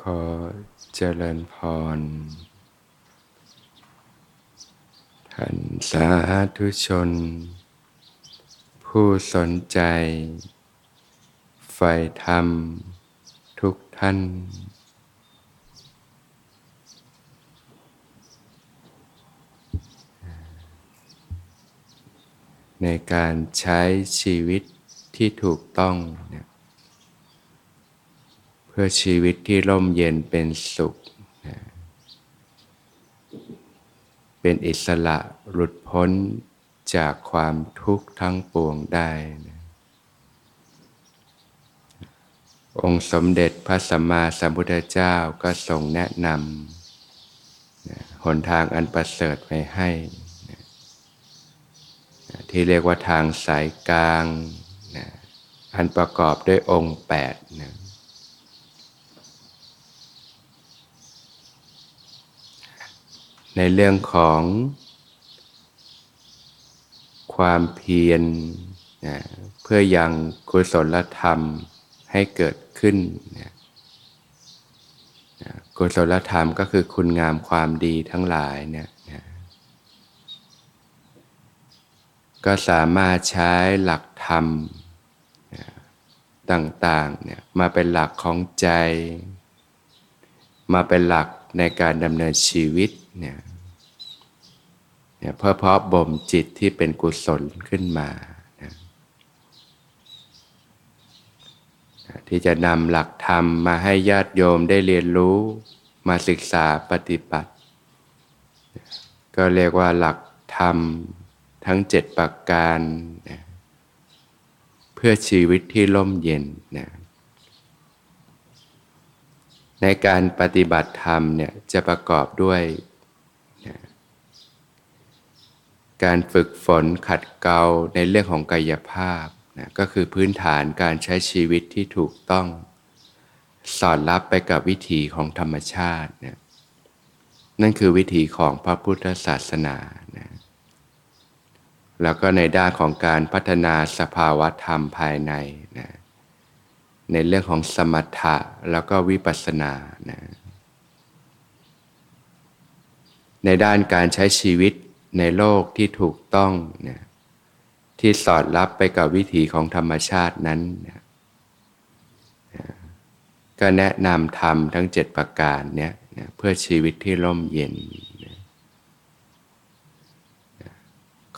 ขอเจริญพร ท่านสาธุชน ผู้สนใจใฝ่ธรรมทุกท่าน ในการใช้ชีวิตที่ถูกต้องเนี่ย พื่อชีวิตที่ร่มเย็นเป็นสุข เป็นอิสระหลุดพ้นจากความทุกข์ทั้งปวงได้นะองค์สมเด็จพระสัมมาสัมพุทธเจ้าก็ทรงแนะนำนะหนทางอันประเสริฐไว้ให้นะที่เรียกว่าทางสายกลางนะอันประกอบด้วยองค์แปดนะ ในเรื่องของความเพียรนะเพื่อยังกุศลธรรมให้เกิดขึ้นนะกุศลธรรมก็คือคุณงามความดีทั้งหลายเนี่ยนะก็สามารถใช้หลักธรรมนะต่างๆเนี่ยมาเป็นหลักของใจ มาเป็นหลัก ในการดำเนินชีวิตเนี่ยเพื่อเพาะบ่มจิตที่เป็นกุศลขึ้นมานะที่จะนำหลักธรรมมาให้ญาติโยมได้เรียนรู้มาศึกษาปฏิบัติ ก็เรียกว่าหลักธรรมทั้งเจ็ดประการนะเพื่อชีวิตที่ร่มเย็นนะ ในการปฏิบัติธรรมเนี่ยจะประกอบด้วยนะการฝึกฝนขัดเกลาในเรื่องของกายภาพนะก็คือพื้นฐานการใช้ชีวิตที่ถูกต้อง สอดรับไปกับวิถีของธรรมชาตินะนั่นคือวิถีของพระพุทธศาสนานะแล้วก็ในด้านของการพัฒนาสภาวะธรรมภายในนะ ในเรื่องของสมถะแล้วก็วิปัสสนานะในด้านการใช้ชีวิตในโลกที่ถูกต้องนะที่สอดรับไปกับวิถีของธรรมชาตินั้นนะก็แนะนำธรรมทั้งเจ็ดประการเนี่ยนะเพื่อชีวิตที่ร่มเย็นนะ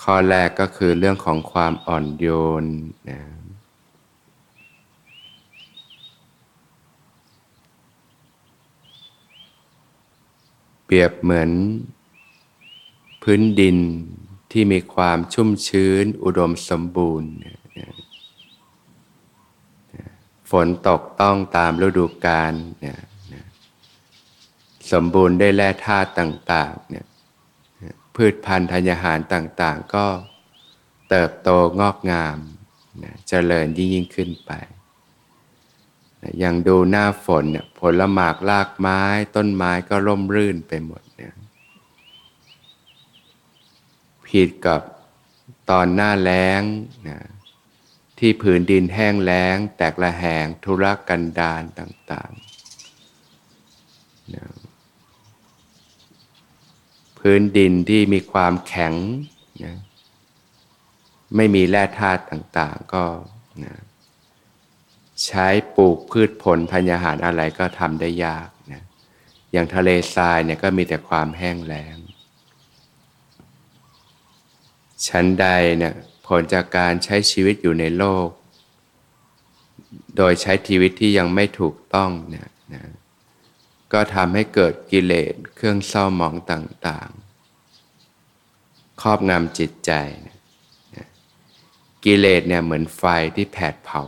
ข้อแรกก็คือเรื่องของความอ่อนโยนนะ เปรียบเหมือน พื้นดินที่มีความชุ่มชื้นอุดมสมบูรณ์ ฝนตกต้องตามฤดูกาลสมบูรณ์ได้แร่ธาตุต่างๆเนี่ยพืชพันธุ์ธัญญาหารต่างๆ ก็เติบโตงอกงามเจริญยิ่งยิ่งขึ้นไป อย่างดูหน้าฝนเนี่ยผลหมากรากไม้ ต้นไม้ก็ร่มรื่นไปหมดเนี่ยผิดกับตอนหน้าแล้งนะที่ผืนดินแห้งแล้ง แตกละแหงธุรกันดารต่างๆนะพื้นดินที่มีความแข็งนะไม่มีแร่ธาตุต่างๆก็นะ ใช้ปลูกพืชผลธัญญาหารอะไรก็ทำได้ยากนะอย่างทะเลทรายเนี่ยก็มีแต่ความแห้งแล้ง ชั้นใดเนี่ยผลจากการใช้ชีวิตอยู่ในโลก โดยใช้ชีวิตที่ยังไม่ถูกต้องเนี่ยนะก็ทำให้เกิดกิเลสเครื่องเศร้าหมองต่างๆ ครอบงำจิตใจนะกิเลสเนี่ยเหมือนไฟที่แผดเผา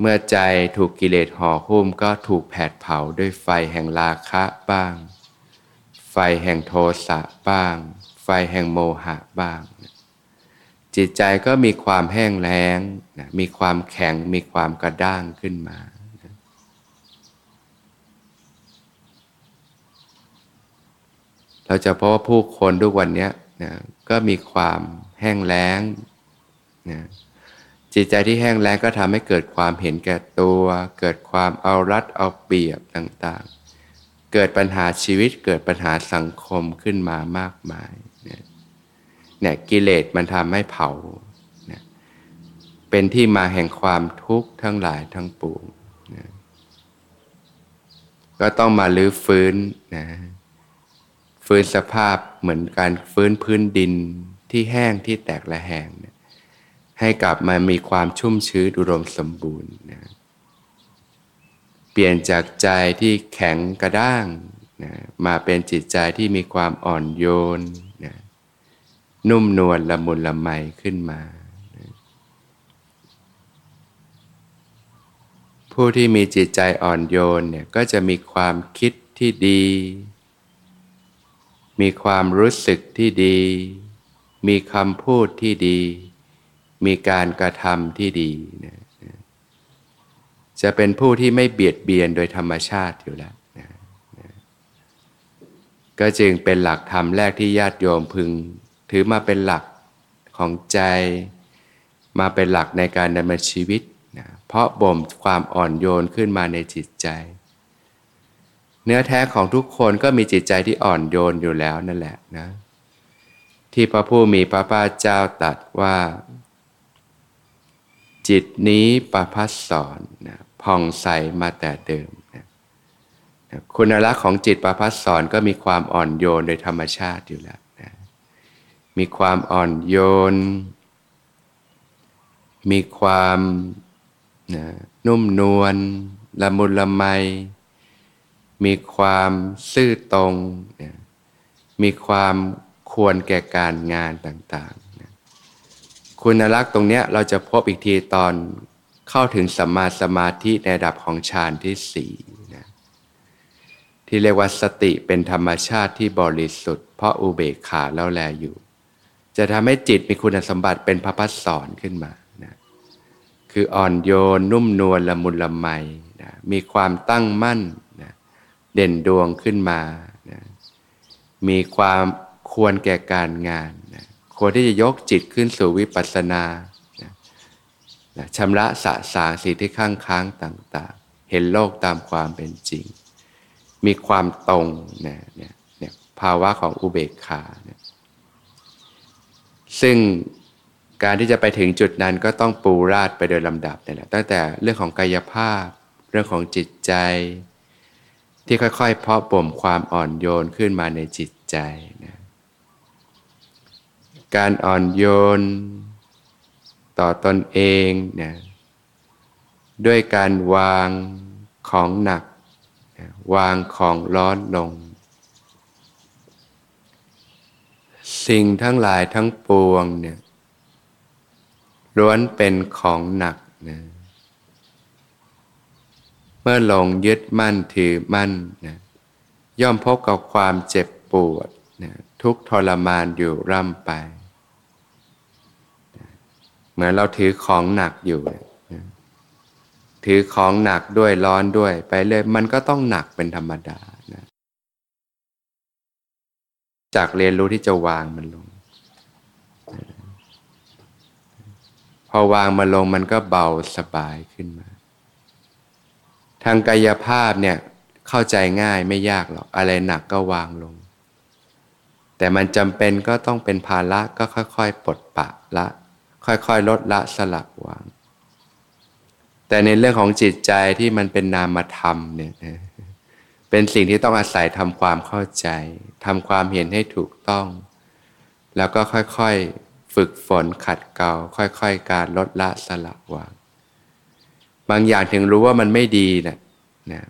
เมื่อใจถูกกิเลสห่อหุ้มก็ถูกแผดเผาด้วยไฟแห่งราคะบ้าง ไฟแห่งโทสะบ้าง ไฟแห่งโมหะบ้าง จิตใจก็มีความแห้งแล้ง มีความแข็ง มีความกระด้างขึ้นมา เราจะพบว่าผู้คนทุกวันนี้นะก็มีความแห้งแล้งนะ จิตใจที่แห้งแล้งก็ทำให้เกิดความเห็นแก่ตัว เกิดความเอารัดเอาเปรียบต่างๆ เกิดปัญหาชีวิตเกิดปัญหาสังคมขึ้นมามากมายเนี่ยกิเลสมันทำให้เผาเป็นที่มาแห่งความทุกข์ทั้งหลายทั้งปวงนะก็ต้องมาลื้อฟื้นนะฟื้นสภาพเหมือนการฟื้นพื้นดินที่แห้งที่แตกละแหงน ให้กลับมามีความชุ่มชื้นอุดมสมบูรณ์นะเปลี่ยนจากใจที่แข็งกระด้างนะมาเป็นจิตใจที่มีความอ่อนโยนนะนุ่มนวลละมุนละไมขึ้นมานะผู้ที่มีจิตใจอ่อนโยนเนี่ยก็จะมีความคิดที่ดี มีความรู้สึกที่ดี มีคำพูดที่ดี มีการกระทำที่ดีนะจะเป็นผู้ที่ไม่เบียดเบียนโดยธรรมชาติอยู่แล้วนะนะก็จึงเป็นหลักธรรมแรกที่ญาติโยมพึง ถือมาเป็นหลักของใจ มาเป็นหลักในการดำเนินชีวิตนะเพราะบ่มความอ่อนโยนขึ้นมาในจิตใจ เนื้อแท้ของทุกคนก็มีจิตใจที่อ่อนโยนอยู่แล้วนั่นแหละนะที่พระผู้มีพระภาคเจ้าตรัสว่า จิตนี้ประพัสสอนนะผ่องใสมาแต่เดิมนะคุณลักษณ์ของจิตประพัสสอนก็มีความอ่อนโยนโดยธรรมชาติอยู่แล้วนะมีความอ่อนโยน มีความนะนุ่มนวลละมุนละไม มีความซื่อตรงนะมีความควรแก่การงานต่าง คุณลักษณ์ตรงนี้เราจะพบอีกทีตอนเข้าถึงสัมมาสมาธิในระดับของฌานที่สี่นะที่เรียกว่าสติเป็นธรรมชาติที่บริสุทธิ์เพราะอุเบกขาแล้วแลอยู่ จะทำให้จิตมีคุณสมบัติเป็นพระพัฒสอนขึ้นมานะคืออ่อนโยนนุ่มนวลละมุนละไมนะมีความตั้งมั่นนะเด่นดวงขึ้นมานะมีความควรแก่การงาน ควรที่จะยกจิตขึ้นสู่วิปัสสนาชำระสะสางสิ่งที่ข้างค้างต่าง ๆ เห็นโลกตามความเป็นจริง มีความตรงเนี่ยเนี่ยภาวะของอุเบกขาเนี่ยซึ่งการที่จะไปถึงจุดนั้นก็ต้องปูราดไปโดยลำดับนี่แหละตั้งแต่เรื่องของกายภาพ เรื่องของจิตใจ ที่ค่อยๆ เพาะบ่มความอ่อนโยนขึ้นมาในจิตใจนะ การอ่อนโยน ต่อตอนเองนะด้วยการวางของหนักนะวางของร้อนลง สิ่งทั้งหลายทั้งปวงเนี่ยล้วนเป็นของหนักนะเมื่อลงยึดมั่นถือมั่นนะย่อมพบกับความเจ็บปวดนะทุกทรมานอยู่ร่ำไป เหมือนเราถือของหนักอยู่ ถือของหนักด้วยร้อนด้วย ไปเลยมันก็ต้องหนักเป็นธรรมดานะจากเรียนรู้ที่จะวางมันลง พอวางมันลงมันก็เบาสบายขึ้นมา ทางกายภาพเนี่ยเข้าใจง่ายไม่ยากหรอก อะไรหนักก็วางลง แต่มันจำเป็นก็ต้องเป็นภาระก็ค่อย ๆ ปลดปะละ ค่อยๆ ลดละสลักวาง แต่ในเรื่องของจิตใจที่มันเป็นนามธรรมเนี่ยเป็นสิ่งที่ต้องอาศัยทำความเข้าใจทำความเห็นให้ถูกต้อง แล้วก็ค่อยๆ ฝึกฝนขัดเกลาค่อยๆ การลดละสลักวาง บางอย่างถึงรู้ว่ามันไม่ดีนะนะ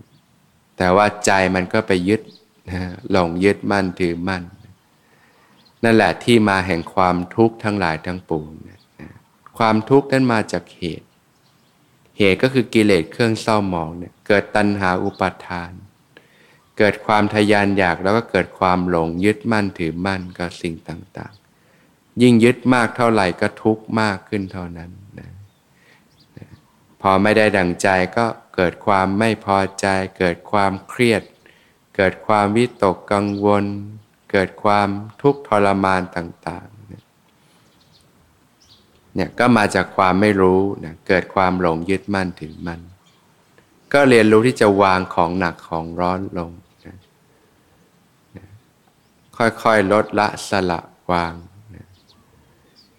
แต่ว่าใจมันก็ไปยึดนะหลงยึดมั่นถือมั่น นั่นแหละที่มาแห่งความทุกข์ทั้งหลายทั้งปวงนะ ความทุกข์นั้นมาจากเหตุ เหตุก็คือกิเลสเครื่องเศร้าหมองเนี่ยเกิดตัณหาอุปาทาน เกิดความทยานอยากแล้วก็เกิดความหลงยึดมั่นถือมั่นกับสิ่งต่างๆ ยิ่งยึดมากเท่าไหร่ก็ทุกข์มากขึ้นเท่านั้นนะพอไม่ได้ดังใจก็เกิดความไม่พอใจ เกิดความเครียด เกิดความวิตกกังวล เกิดความทุกข์ทรมานต่าง เนี่ยก็มาจากความไม่รู้นะเกิดความหลงยึดมั่นถือมั่นก็เรียนรู้ที่จะวางของหนักของร้อนลงนะนะค่อยๆลดละสละวางนะ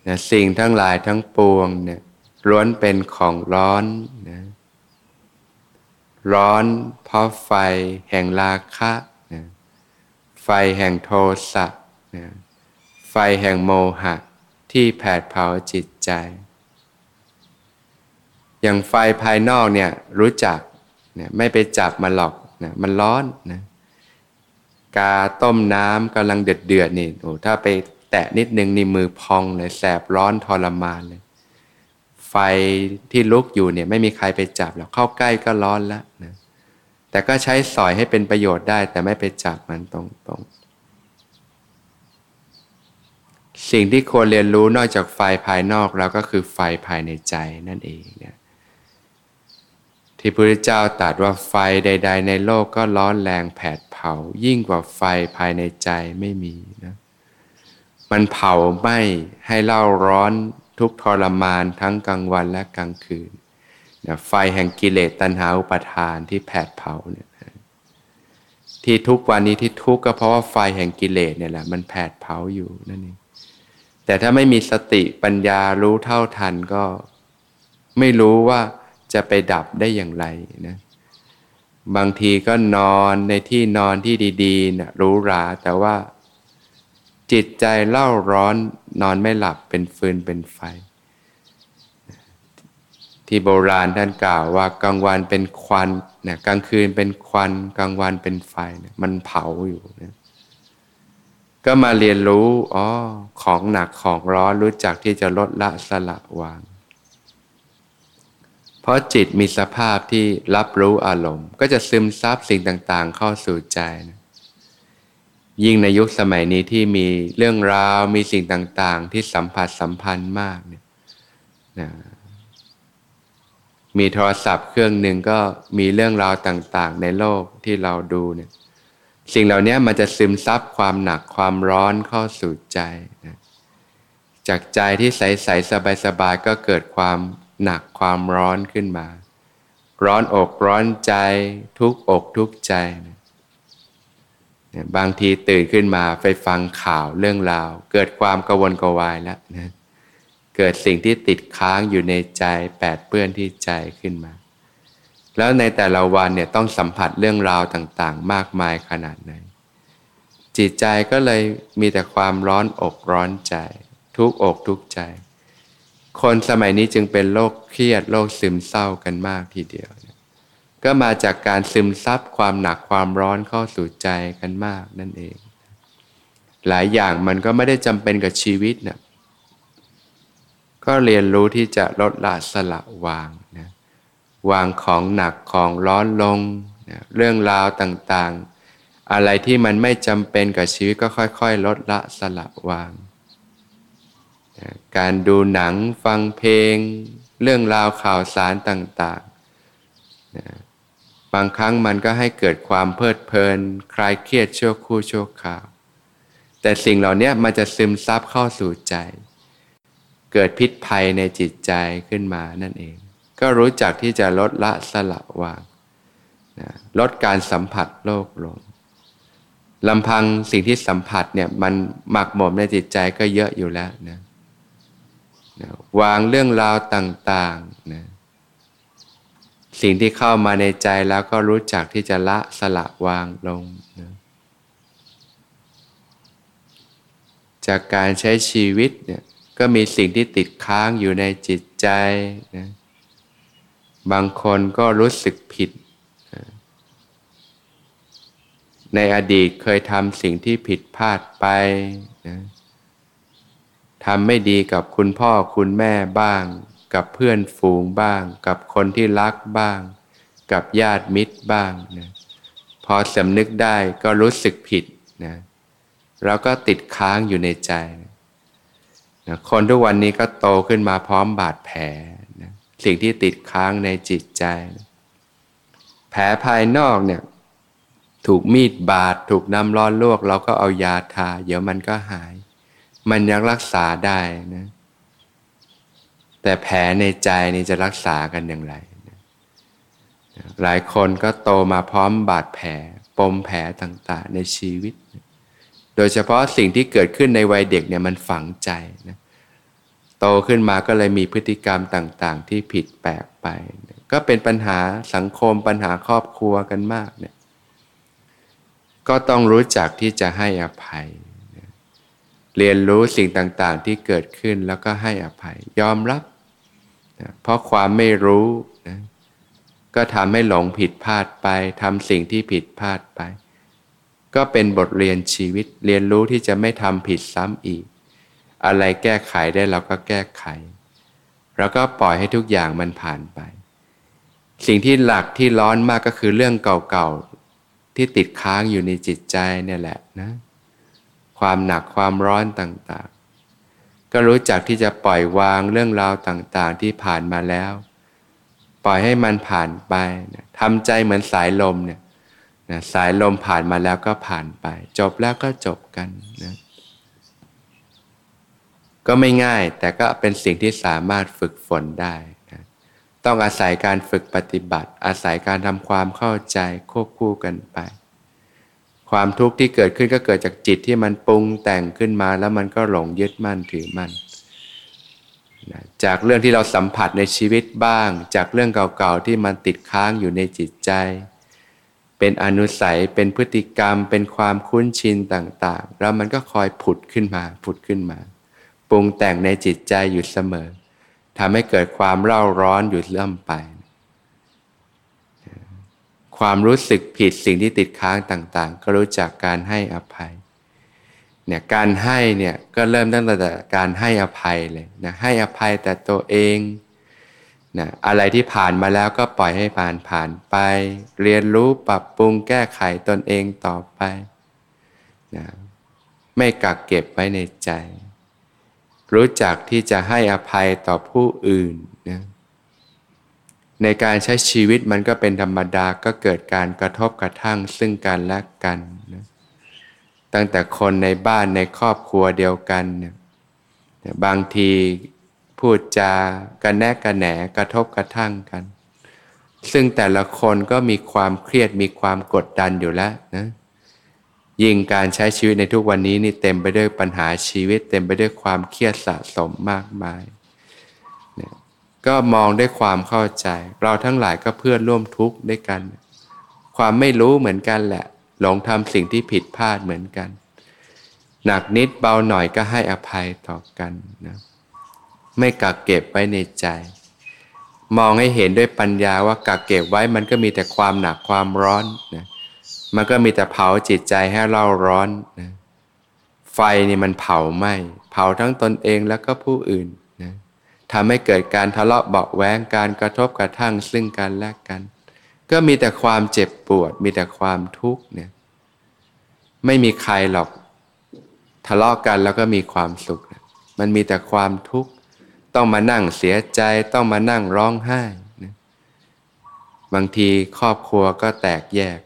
นะสิ่งทั้งหลายทั้งปวงเนี่ยล้วนเป็นของร้อนนะร้อนเพราะไฟแห่งราคะนะไฟแห่งโทสะนะไฟแห่งโมหะ ที่แผดเผาจิตใจ อย่างไฟภายนอกเนี่ยรู้จักเนี่ยไม่ไปจับมันหรอกนะมันร้อนนะกาต้มน้ำกำลังเดือดเดือดนี่โอ้ถ้าไปแตะนิดนึงนี่มือพองเลยแสบร้อนทรมานเลย ไฟที่ลุกอยู่เนี่ยไม่มีใครไปจับหรอกเข้าใกล้ก็ร้อนแล้วนะแต่ก็ใช้สอยให้เป็นประโยชน์ได้แต่ไม่ไปจับมันตรงๆ สิ่งที่ควรเรียนรู้นอกจากไฟภายนอกแล้วก็คือไฟภายในใจนั่นเองเนี่ยที่พระพุทธเจ้าตรัสว่าไฟใด ๆ ในโลกก็ร้อนแรงแผดเผา ยิ่งกว่าไฟภายในใจไม่มีนะมันเผาไหม้ให้เล่าร้อนทุกทรมานทั้งกลางวันและกลางคืนนะไฟแห่งกิเลสตัณหาอุปทานที่แผดเผาเนี่ยที่ทุกวันนี้ที่ทุกข์ก็เพราะว่าไฟแห่งกิเลสเนี่ยแหละมันแผดเผาอยู่นั่นเอง แต่ถ้าไม่มีสติปัญญารู้เท่าทันก็ ไม่รู้ว่าจะไปดับได้อย่างไรนะบางทีก็นอนในที่นอนที่ดีๆนะรู้ราแต่ว่า จิตใจเล่าร้อนนอนไม่หลับเป็นฟืนเป็นไฟ ที่โบราณท่านกล่าวว่ากลางวันเป็นควันนะกลางคืนเป็นควันกลางวันเป็นไฟนะมันเผาอยู่นะ ก็มาเรียนรู้อ๋อของหนักของร้อนรู้จักที่จะลดละสละวาง เพราะจิตมีสภาพที่รับรู้อารมณ์ ก็จะซึมซับสิ่งต่างๆ เข้าสู่ใจนะยิ่งในยุคสมัยนี้ที่มีเรื่องราวมีสิ่งต่างๆ ที่สัมผัสสัมพันธ์มากเนี่ยนะมีโทรศัพท์เครื่องหนึ่งก็มีเรื่องราวต่างๆ ในโลกที่เราดูเนี่ย สิ่งเหล่านี้มันจะซึมซับความหนักความร้อนเข้าสู่ใจนะจากใจที่ใสๆสสบายๆก็เกิดความหนักความร้อนขึ้นมา ร้อนอกร้อนใจ ทุกอกทุกใจนะบางทีตื่นขึ้นมาไปฟังข่าวเรื่องราว เกิดความกวนกวายแล้วนะเกิดสิ่งที่ติดค้างอยู่ในใจแปดเปื้อนที่ใจขึ้นมา แล้วในแต่ละวันเนี่ยต้องสัมผัสเรื่องราวต่างๆ มากมายขนาดไหน จิตใจก็เลยมีแต่ความร้อนอกร้อนใจ ทุกอกทุกใจ คนสมัยนี้จึงเป็นโรคเครียดโรคซึมเศร้ากันมากทีเดียว ก็มาจากการซึมซับความหนักความร้อนเข้าสู่ใจกันมากนั่นเอง หลายอย่างมันก็ไม่ได้จำเป็นกับชีวิตนะก็เรียนรู้ที่จะลดละสละวางนะ วางของหนักของร้อนลงนะเรื่องราวต่างๆ อะไรที่มันไม่จำเป็นกับชีวิตก็ค่อยๆ ลดละสละวางการดูหนังฟังเพลง เรื่องราวข่าวสารต่างๆบางครั้งมันก็ให้เกิดความเพลิดเพลิน คลายเครียดชั่วคู่ชั่วคราว แต่สิ่งเหล่านี้มันจะซึมซับเข้าสู่ใจ เกิดพิษภัยในจิตใจขึ้นมานั่นเอง ก็รู้จักที่จะลดละสละวางลดการสัมผัสโลกลงลำพังสิ่งที่สัมผัสเนี่ยมันหมักหมมในจิตใจก็เยอะอยู่แล้วนะนะวางเรื่องราวต่างๆนะสิ่งที่เข้ามาในใจแล้วก็รู้จักที่จะละสละวางลงนะจากการใช้ชีวิตเนี่ยก็มีสิ่งที่ติดค้างอยู่ในจิตใจนะ บางคนก็รู้สึกผิด ในอดีตเคยทำสิ่งที่ผิดพลาดไปนะทำไม่ดีกับคุณพ่อคุณแม่บ้าง กับเพื่อนฝูงบ้าง กับคนที่รักบ้าง กับญาติมิตรบ้างนะพอสำนึกได้ก็รู้สึกผิดนะแล้วก็ติดค้างอยู่ในใจนะคนทุกวันนี้ก็โตขึ้นมาพร้อมบาดแผล สิ่งที่ติดค้างในจิตใจ แผลภายนอกเนี่ยถูกมีดบาดถูกน้ำร้อนลวกเราก็เอายาทา เดี๋ยวมันก็หาย มันยังรักษาได้นะ แต่แผลในใจนี่จะรักษากันอย่างไรหลายคนก็โตมาพร้อมบาดแผล ปมแผลต่างๆในชีวิต โดยเฉพาะสิ่งที่เกิดขึ้นในวัยเด็กเนี่ยมันฝังใจนะ โตขึ้นมาก็เลยมีพฤติกรรมต่างๆ ที่ผิดแปลกไป ก็เป็นปัญหาสังคมปัญหาครอบครัวกันมากเนี่ยก็ต้องรู้จักที่จะให้อภัย เรียนรู้สิ่งต่างๆที่เกิดขึ้นแล้วก็ให้อภัย ยอมรับนะเพราะความไม่รู้นะก็ทำให้หลงผิดพลาดไปทำสิ่งที่ผิดพลาดไป ก็เป็นบทเรียนชีวิตเรียนรู้ที่จะไม่ทำผิดซ้ำอีก อะไรแก้ไขได้เราก็แก้ไข แล้วก็ปล่อยให้ทุกอย่างมันผ่านไป สิ่งที่หลักที่ร้อนมากก็คือเรื่องเก่าๆ ที่ติดค้างอยู่ในจิตใจเนี่ยแหละนะ ความหนักความร้อนต่างๆ ก็รู้จักที่จะปล่อยวางเรื่องราวต่างๆ ที่ผ่านมาแล้ว ปล่อยให้มันผ่านไปนะทำใจเหมือนสายลมเนี่ยนะสายลมผ่านมาแล้วก็ผ่านไป จบแล้วก็จบกันนะ ก็ไม่ง่าย แต่ก็เป็นสิ่งที่สามารถฝึกฝนได้นะต้องอาศัยการฝึกปฏิบัติ อาศัยการทำความเข้าใจควบคู่กันไป ความทุกข์ที่เกิดขึ้นก็เกิดจากจิตที่มันปรุงแต่งขึ้นมาแล้วมันก็หลงยึดมั่นถือมั่นจากเรื่องที่เราสัมผัสในชีวิตบ้าง จากเรื่องเก่าๆที่มันติดค้างอยู่ในจิตใจ เป็นอนุสัยเป็นพฤติกรรม เป็นความคุ้นชินต่างๆ แล้วมันก็คอยผุดขึ้นมาผุดขึ้นมา ปรุงแต่งในจิตใจอยู่เสมอทำให้เกิดความเร่าร้อนอยู่เรื่อมไป ความรู้สึกผิดสิ่งที่ติดค้างต่าง ๆ ก็รู้จักการให้อภัยเนี่ยการให้เนี่ยก็เริ่มตั้งแต่การให้อภัยเลยนะให้อภัยแต่ตัวเองนะอะไรที่ผ่านมาแล้วก็ปล่อยให้ผ่านผ่านไป เรียนรู้ปรับปรุงแก้ไขตนเองต่อไปนะไม่กักเก็บไว้ในใจ รู้จักที่จะให้อภัยต่อผู้อื่นนะในการใช้ชีวิตมันก็เป็นธรรมดาก็เกิดการกระทบกระทั่งซึ่งกันและกันนะตั้งแต่คนในบ้านในครอบครัวเดียวกันเนี่ยบางทีพูดจากระแนกกระแหนกระทบกระทั่งกัน ซึ่งแต่ละคนก็มีความเครียดมีความกดดันอยู่แล้วนะ ยิ่งการใช้ชีวิตในทุกวันนี้นี่เต็มไปด้วยปัญหาชีวิต เต็มไปด้วยความเครียดสะสมมากมาย ก็มองด้วยความเข้าใจ เราทั้งหลายก็เพื่อนร่วมทุกข์ด้วยกัน ความไม่รู้เหมือนกันแหละ หลงทำสิ่งที่ผิดพลาดเหมือนกัน หนักนิดเบาหน่อยก็ให้อภัยต่อกันนะไม่กักเก็บไว้ในใจ มองให้เห็นด้วยปัญญาว่ากักเก็บไว้มันก็มีแต่ความหนักความร้อนนะ มันก็มีแต่เผาจิตใจให้เราร้อนนะไฟนี่มันเผาไหมเผาทั้งตนเองแล้วก็ผู้อื่นนะทำให้เกิดการทะเลาะเบาแวงการกระทบกระทั่งซึ่งกันและกัน ก็มีแต่ความเจ็บปวด มีแต่ความทุกข์เนี่ยไม่มีใครหรอกทะเลาะกันแล้วก็มีความสุข มันมีแต่ความทุกข์ ต้องมานั่งเสียใจ ต้องมานั่งร้องไห้นะบางทีครอบครัวก็แตกแยก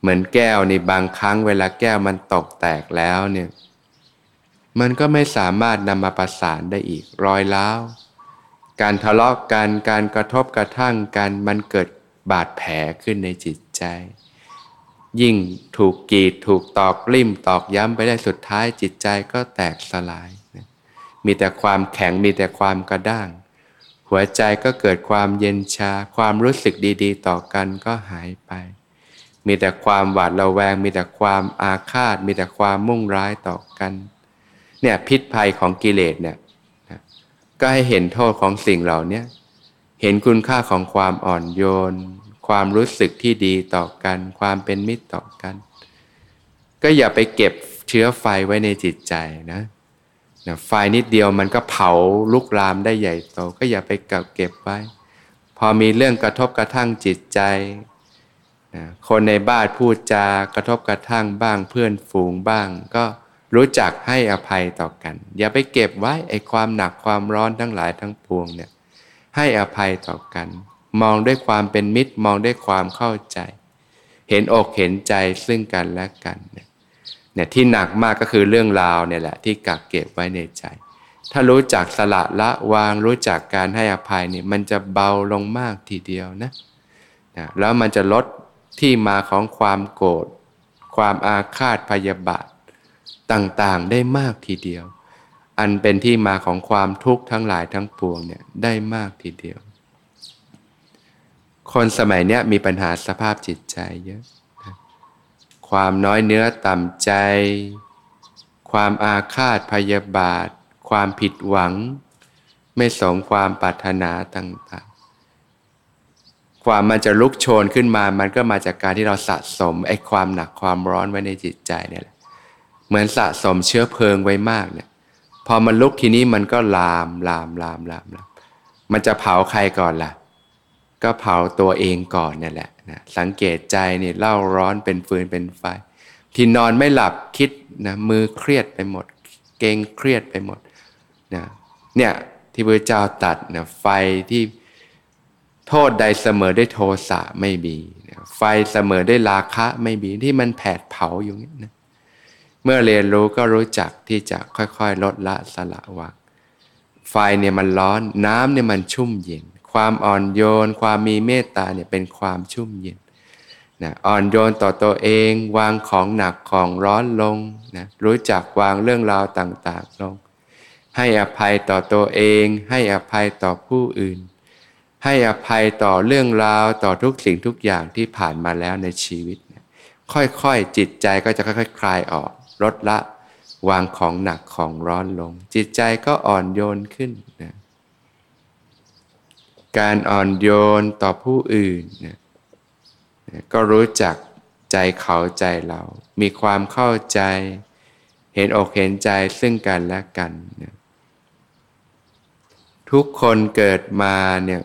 เหมือนแก้วในบางครั้งเวลาแก้วมันตกแตกแล้วเนี่ยมันก็ไม่สามารถนำมาประสานได้อีกรอยล้าวการทะเลาะกันการกระทบกระทั่งกันมันเกิดบาดแผลขึ้นในจิตใจ ยิ่งถูกกีดถูกตอกลิ่มตอกย้ำไปได้สุดท้ายจิตใจก็แตกสลาย มีแต่ความแข็งมีแต่ความกระด้าง หัวใจก็เกิดความเย็นชาความรู้สึกดี ๆ ต่อกันก็หายไป มีแต่ความหวาดระแวง มีแต่ความอาฆาต มีแต่ความมุ่งร้ายต่อกันเนี่ยพิษภัยของกิเลสเนี่ยก็ให้เห็นโทษของสิ่งเหล่านี้เห็นคุณค่าของความอ่อนโยน ความรู้สึกที่ดีต่อกัน ความเป็นมิตรต่อกัน ก็อย่าไปเก็บเชื้อไฟไว้ในจิตใจนะนะไฟนิดเดียวมันก็เผาลุกลามได้ใหญ่โต ก็อย่าไปเก็บเก็บไว้ พอมีเรื่องกระทบกระทั่งจิตใจ คนในบ้านพูดจากระทบกระทั่งบ้างเพื่อนฝูงบ้าง ก็รู้จักให้อภัยต่อกัน อย่าไปเก็บไว้ไอ้ความหนักความร้อนทั้งหลายทั้งปวงเนี่ยให้อภัยต่อกัน มองด้วยความเป็นมิตรมองด้วยความเข้าใจ เห็นอกเห็นใจซึ่งกันและกันเนี่ยที่หนักมากก็คือเรื่องราวเนี่ยแหละที่กักเก็บไว้ในใจ ถ้ารู้จักสละละวางรู้จักการให้อภัยเนี่ยมันจะเบาลงมากทีเดียวนะนะแล้วมันจะลด ที่มาของความโกรธความอาฆาตพยาบาทต่างๆได้มากทีเดียว อันเป็นที่มาของความทุกข์ทั้งหลายทั้งปวงเนี่ยได้มากทีเดียว คนสมัยเนี้ยมีปัญหาสภาพจิตใจเยอะ ความน้อยเนื้อต่ำใจ ความอาฆาตพยาบาท ความผิดหวัง ไม่สมความปรารถนาต่างๆ ความมันจะลุกโชนขึ้นมา มันก็มาจากการที่เราสะสมไอ้ความหนักความร้อนไว้ในจิตใจเนี่ยแหละ เหมือนสะสมเชื้อเพลิงไว้มากเนี่ย พอมันลุกทีนี้มันก็ลามลามลามลามลามมันจะเผาใครก่อนล่ะ ก็เผาตัวเองก่อนเนี่ยแหละนะสังเกตใจเนี่ยเล่าร้อนเป็นฟืนเป็นไฟ ที่นอนไม่หลับคิดนะมือเครียดไปหมด เกงเครียดไปหมดนะเนี่ยที่พระเจ้าตัดนะไฟที่ โทษใดเสมอได้โทสะไม่มีไฟเสมอได้ราคะไม่มีที่มันแผดเผาอยู่นี่นะเมื่อเรียนรู้ก็รู้จักที่จะค่อยๆ ลดละสละวางไฟเนี่ยมันร้อนน้ำเนี่ยมันชุ่มเย็น ความอ่อนโยน ความมีเมตตาเนี่ยเป็นความชุ่มเย็นนะอ่อนโยนต่อตัวเอง วางของหนักของร้อนลงนะรู้จักวางเรื่องราวต่างๆลง ให้อภัยต่อตัวเอง ให้อภัยต่อผู้อื่น ให้อภัยต่อเรื่องราวต่อทุกสิ่งทุกอย่างที่ผ่านมาแล้วในชีวิต ค่อยๆ จิตใจก็จะค่อยๆ คลายออก ลดละวางของหนักของร้อนลง จิตใจก็อ่อนโยนขึ้นนะการอ่อนโยนต่อผู้อื่นนี่ยก็รู้จักใจเขาใจเรา มีความเข้าใจ เห็นอกเห็นใจซึ่งกันและกันนี่ยทุกคนเกิดมาเนี่ย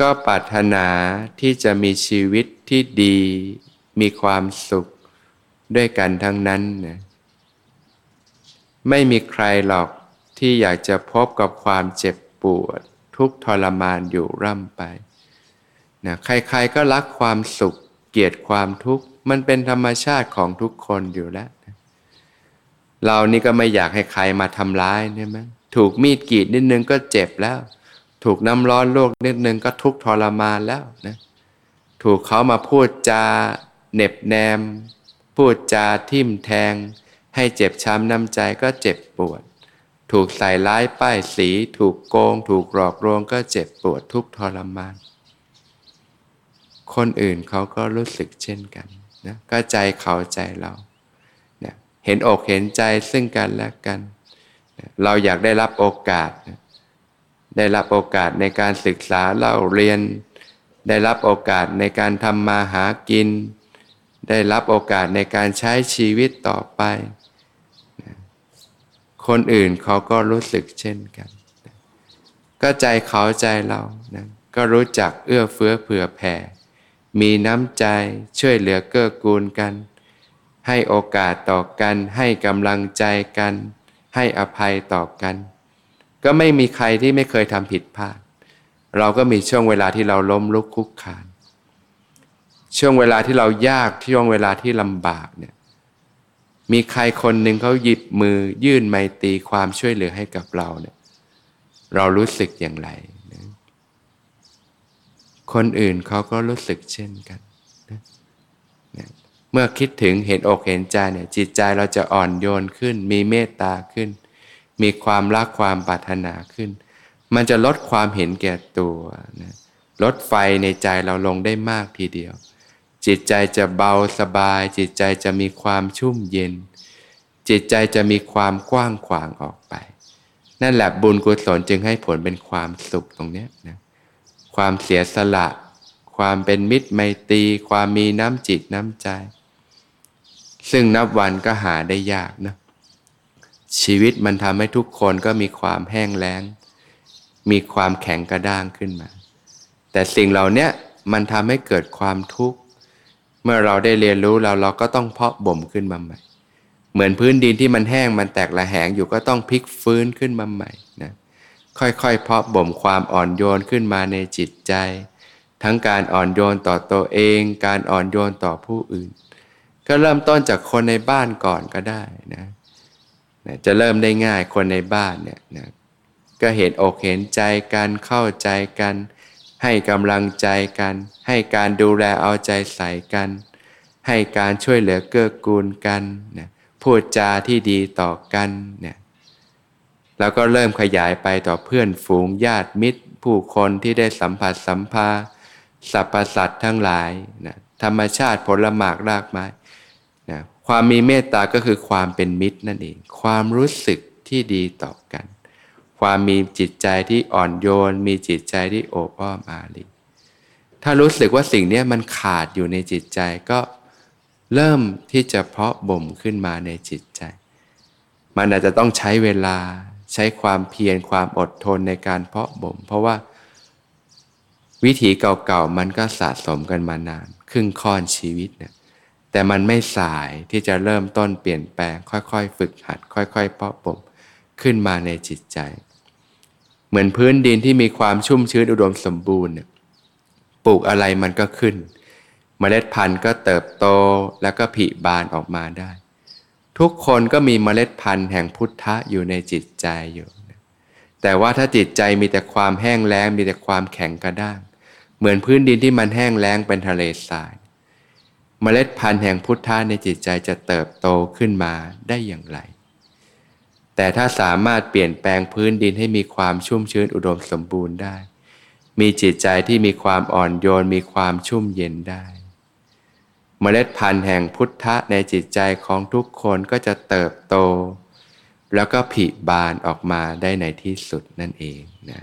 ก็ปรารถนาที่จะมีชีวิตที่ดี มีความสุขด้วยกันทั้งนั้นนะไม่มีใครหรอกที่อยากจะพบกับความเจ็บปวด ทุกทรมานอยู่ร่ำไปนะใครๆก็รักความสุข เกลียดความทุกข์ มันเป็นธรรมชาติของทุกคนอยู่แล้ว เรานี่ก็ไม่อยากให้ใครมาทำร้ายใช่ไหมถูกมีดกรีดนิดนึงก็เจ็บแล้ว ถูกน้ำร้อนโลกนิดนึงก็ทุกทรมานแล้วนะถูกเขามาพูดจาเน็บแนม พูดจาทิ่มแทง ให้เจ็บช้ำน้ำใจก็เจ็บปวด ถูกใส่ร้ายป้ายสี ถูกโกง ถูกหลอกลวงก็เจ็บปวดทุกทรมาน คนอื่นเขาก็รู้สึกเช่นกันนะก็ใจเขาใจเราเนี่ยเห็นอกเห็นใจซึ่งกันและกันเราอยากได้รับโอกาส ได้รับโอกาสในการศึกษาเราเรียน ได้รับโอกาสในการทำมาหากิน ได้รับโอกาสในการใช้ชีวิตต่อไป คนอื่นเขาก็รู้สึกเช่นกัน ก็ใจเขาใจเรานะก็รู้จักเอื้อเฟื้อเผื่อแผ่ มีน้ำใจช่วยเหลือเกื้อกูลกัน ให้โอกาสต่อกัน ให้กำลังใจกัน ให้อภัยต่อกัน ก็ไม่มีใครที่ไม่เคยทำผิดพลาด เราก็มีช่วงเวลาที่เราล้มลุกคุกคาน ช่วงเวลาที่เรายากช่วงเวลาที่ลำบากเนี่ยมีใครคนหนึ่งเขาหยิบมือยื่นไมตรีความช่วยเหลือให้กับเราเนี่ยเรารู้สึกอย่างไรนะคนอื่นเขาก็รู้สึกเช่นกันนะนะเมื่อคิดถึงเห็นอกเห็นใจเนี่ยจิตใจเราจะอ่อนโยนขึ้น มีเมตตาขึ้น มีความรักความปรารถนาขึ้น มันจะลดความเห็นแก่ตัวนะลดไฟในใจเราลงได้มากทีเดียว จิตใจจะเบาสบาย จิตใจจะมีความชุ่มเย็น จิตใจจะมีความกว้างขวางออกไป นั่นแหละบุญกุศลจึงให้ผลเป็นความสุขตรงนี้นะความเสียสละ ความเป็นมิตรไมตรี ความมีน้ำจิตน้ำใจ ซึ่งนับวันก็หาได้ยากนะ ชีวิตมันทำให้ทุกคนก็มีความแห้งแล้ง มีความแข็งกระด้างขึ้นมา แต่สิ่งเหล่านี้มันทำให้เกิดความทุกข์ เมื่อเราได้เรียนรู้เราเราก็ต้องเพาะบ่มขึ้นมาใหม่ เหมือนพื้นดินที่มันแห้งมันแตกละแหงอยู่ก็ต้องพลิกฟื้นขึ้นมาใหม่นะค่อยๆเพาะบ่มความอ่อนโยนขึ้นมาในจิตใจ ทั้งการอ่อนโยนต่อตัวเอง การอ่อนโยนต่อผู้อื่น ก็เริ่มต้นจากคนในบ้านก่อนก็ได้นะ นะจะเริ่มได้ง่ายคนในบ้านเนี่ยนะก็เห็นอกเห็นใจกันเข้าใจกัน ให้กำลังใจกัน ให้การดูแลเอาใจใส่กัน ให้การช่วยเหลือเกื้อกูลกันนะพูดจาที่ดีต่อกันเนี่ยแล้วก็เริ่มขยายไปต่อเพื่อนฝูงญาติมิตร ผู้คนที่ได้สัมผัสสัมภาสรรพสัตว์ทั้งหลายนะธรรมชาติผลหมากรากไม้นะความมีเมตตาก็คือความเป็นมิตรนั่นเอง ความรู้สึกที่ดีต่อกัน ความมีจิตใจที่อ่อนโยน มีจิตใจที่โอบอ้อมอารีถ้ารู้สึกว่าสิ่งนี้มันขาดอยู่ในจิตใจก็เริ่มที่จะเพาะบ่มขึ้นมาในจิตใจ มันอาจจะต้องใช้เวลาใช้ความเพียรความอดทนในการเพาะบ่ม เพราะว่า วิถีเก่าๆมันก็สะสมกันมานาน ครึ่งค่อนชีวิตเนี่ย แต่มันไม่สายที่จะเริ่มต้นเปลี่ยนแปลง ค่อยๆ ฝึกหัด ค่อยๆ เพาะบ่มขึ้นมาในจิตใจ เหมือนพื้นดินที่มีความชุ่มชื้นอุดมสมบูรณ์ปลูกอะไรมันก็ขึ้นเมล็ดพันธุ์ก็เติบโตแล้วก็ผลิบานออกมาได้ ทุกคนก็มีเมล็ดพันธุ์แห่งพุทธะอยู่ในจิตใจอยู่ แต่ว่าถ้าจิตใจมีแต่ความแห้งแล้งมีแต่ความแข็งกระด้าง เหมือนพื้นดินที่มันแห้งแล้งเป็นทะเลทราย เมล็ดพันธุ์แห่งพุทธะในจิตใจจะเติบโตขึ้นมาได้อย่างไร แต่ถ้าสามารถเปลี่ยนแปลงพื้นดินให้มีความชุ่มชื้นอุดมสมบูรณ์ได้ มีจิตใจที่มีความอ่อนโยนมีความชุ่มเย็นได้ เมล็ดพันธุ์แห่งพุทธะในจิตใจของทุกคนก็จะเติบโต แล้วก็ผลิบานออกมาได้ในที่สุดนั่นเองนะ